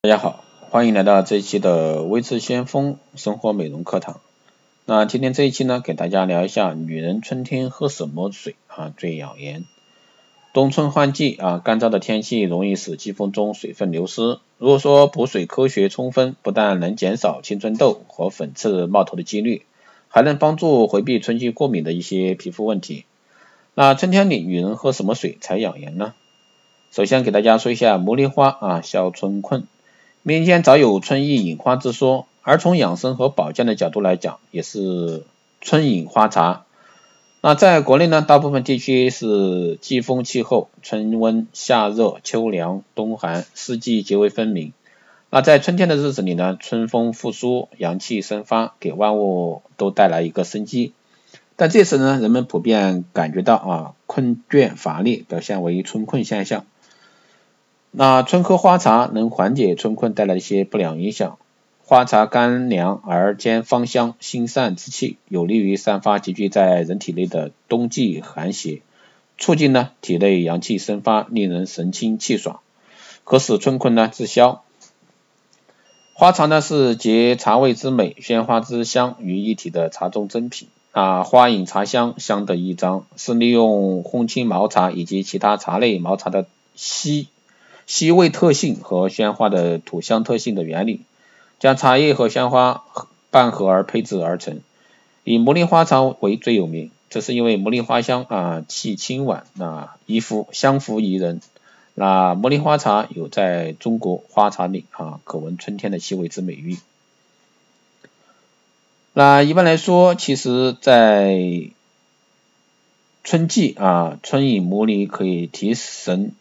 大家好，欢迎来到这一期的微智先锋生活美容课堂。那今天这一期呢，给大家聊一下女人春天喝什么水啊最养颜。冬春换季啊，干燥的天气容易使肌肤中水分流失。如果说补水科学充分，不但能减少青春痘和粉刺冒头的几率，还能帮助回避春季过敏的一些皮肤问题。那春天里女人喝什么水才养颜呢？首先给大家说一下茉莉花啊，消春困。民间早有春意饮花之说，而从养生和保健的角度来讲，也是春饮花茶。那在国内呢，大部分地区是季风气候，春温夏热秋凉冬寒，四季极为分明。那在春天的日子里呢，春风复苏，阳气生发，给万物都带来一个生机。但这时呢，人们普遍感觉到啊困倦乏力，表现为春困现象。那春喝花茶能缓解春困带来一些不良影响。花茶甘凉而兼芳香，辛散之气，有利于散发集聚在人体内的冬季寒邪，促进呢体内阳气生发，令人神清气爽，可使春困呢自消。花茶呢是集茶味之美、鲜花之香于一体的茶中珍品。啊，花饮茶香相得益彰，是利用烘青毛茶以及其他茶类毛茶的稀。吸味特性和鲜花的土香特性的原理，将茶叶和鲜花拌合而配制而成。以茉莉花茶为最有名，这是因为茉莉花香啊，气清婉啊，衣服香服宜人。那茉莉花茶有在中国花茶里啊，可闻春天的气味之美誉。那一般来说，其实，在春季啊，春饮茉莉可以提神。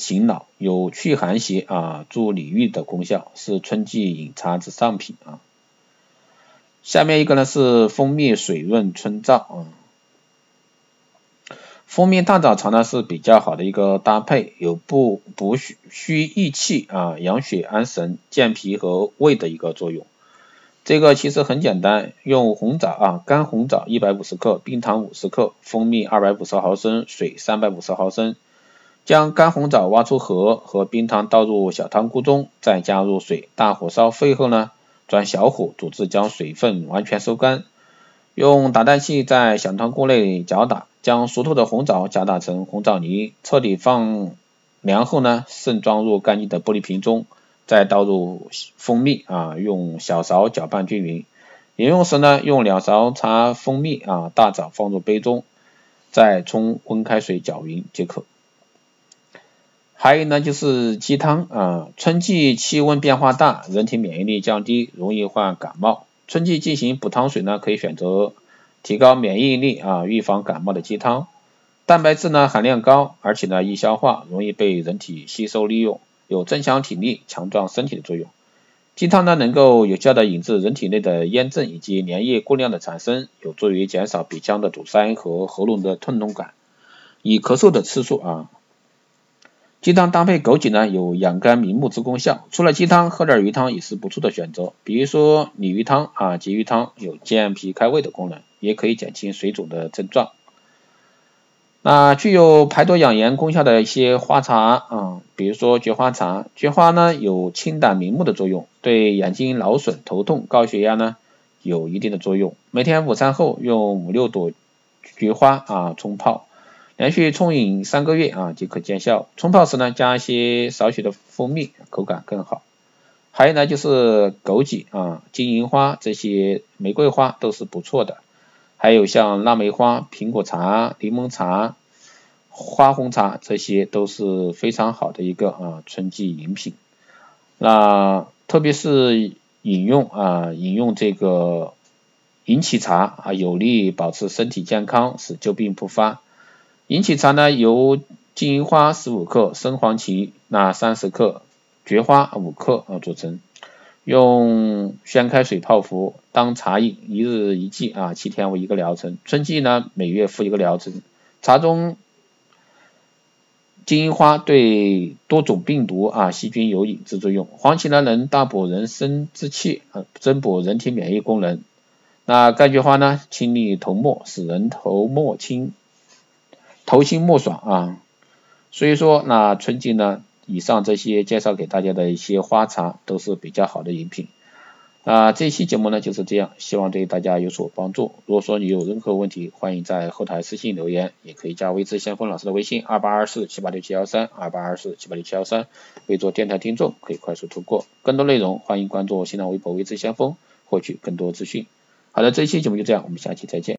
醒脑，有祛寒邪啊、助理郁的功效，是春季饮茶之上品啊。下面一个呢是蜂蜜水润春燥啊。蜂蜜大枣茶呢是比较好的一个搭配，有补补虚益气啊、养血安神、健脾和胃的一个作用。这个其实很简单，用红枣啊，干红枣一百五十克，冰糖五十克，蜂蜜二百五十毫升，水三百五十毫升。将干红枣挖出核和冰糖倒入小汤锅中，再加入水，大火烧沸后呢，转小火煮至将水分完全收干。用打蛋器在小汤锅内搅打，将熟透的红枣搅打成红枣泥，彻底放凉后呢，盛装入干净的玻璃瓶中，再倒入蜂蜜啊，用小勺搅拌均匀。饮用时呢，用两勺茶蜂蜜啊，大枣放入杯中，再冲温开水搅匀即可。还有呢，就是鸡汤啊。春季气温变化大，人体免疫力降低，容易患感冒。春季进行补汤水呢，可以选择提高免疫力啊、预防感冒的鸡汤。蛋白质呢含量高，而且呢易消化，容易被人体吸收利用，有增强体力、强壮身体的作用。鸡汤呢能够有效的引致人体内的炎症以及粘液过量的产生，有助于减少鼻腔的堵塞和喉咙的痛痛感，以咳嗽的次数啊。鸡汤搭配枸杞呢，有养肝明目之功效。除了鸡汤，喝点鱼汤也是不错的选择。比如说鲤鱼汤啊，鲫鱼汤有健脾开胃的功能，也可以减轻水肿的症状。那具有排毒养颜功效的一些花茶啊，比如说菊花茶。菊花呢有清胆明目的作用，对眼睛劳损、头痛、高血压呢有一定的作用。每天午餐后用五六朵菊花啊冲泡。连续冲饮三个月啊即可见效。冲泡时呢，加一些少许的蜂蜜，口感更好。还有呢，就是枸杞啊、金银花这些玫瑰花都是不错的。还有像腊梅花、苹果茶、柠檬茶、花红茶，这些都是非常好的一个啊春季饮品。那特别是饮用啊饮用这个银杞茶啊，有利保持身体健康，使旧病不发。银杞茶呢，由金银花十五克、生黄芪那三十克、菊花五克啊组成，用宣开水泡服，当茶饮，一日一剂啊，七天为一个疗程。春季呢，每月服一个疗程。茶中金银花对多种病毒啊、细菌有抑制作用，黄芪呢能大补人参之气啊，增补人体免疫功能。那柑菊花呢，清利头沫，使人头沫清。头清目爽啊，所以说那春季呢以上这些介绍给大家的一些花茶都是比较好的饮品。啊，这期节目呢就是这样，希望对大家有所帮助。如果说你有任何问题，欢迎在后台私信留言，也可以加微知先锋老师的微信二八二四七八六七幺三二八二四七八六七幺三，备注电台听众可以快速通过。更多内容欢迎关注新浪微博微知先锋，获取更多资讯。好的，这一期节目就这样，我们下期再见。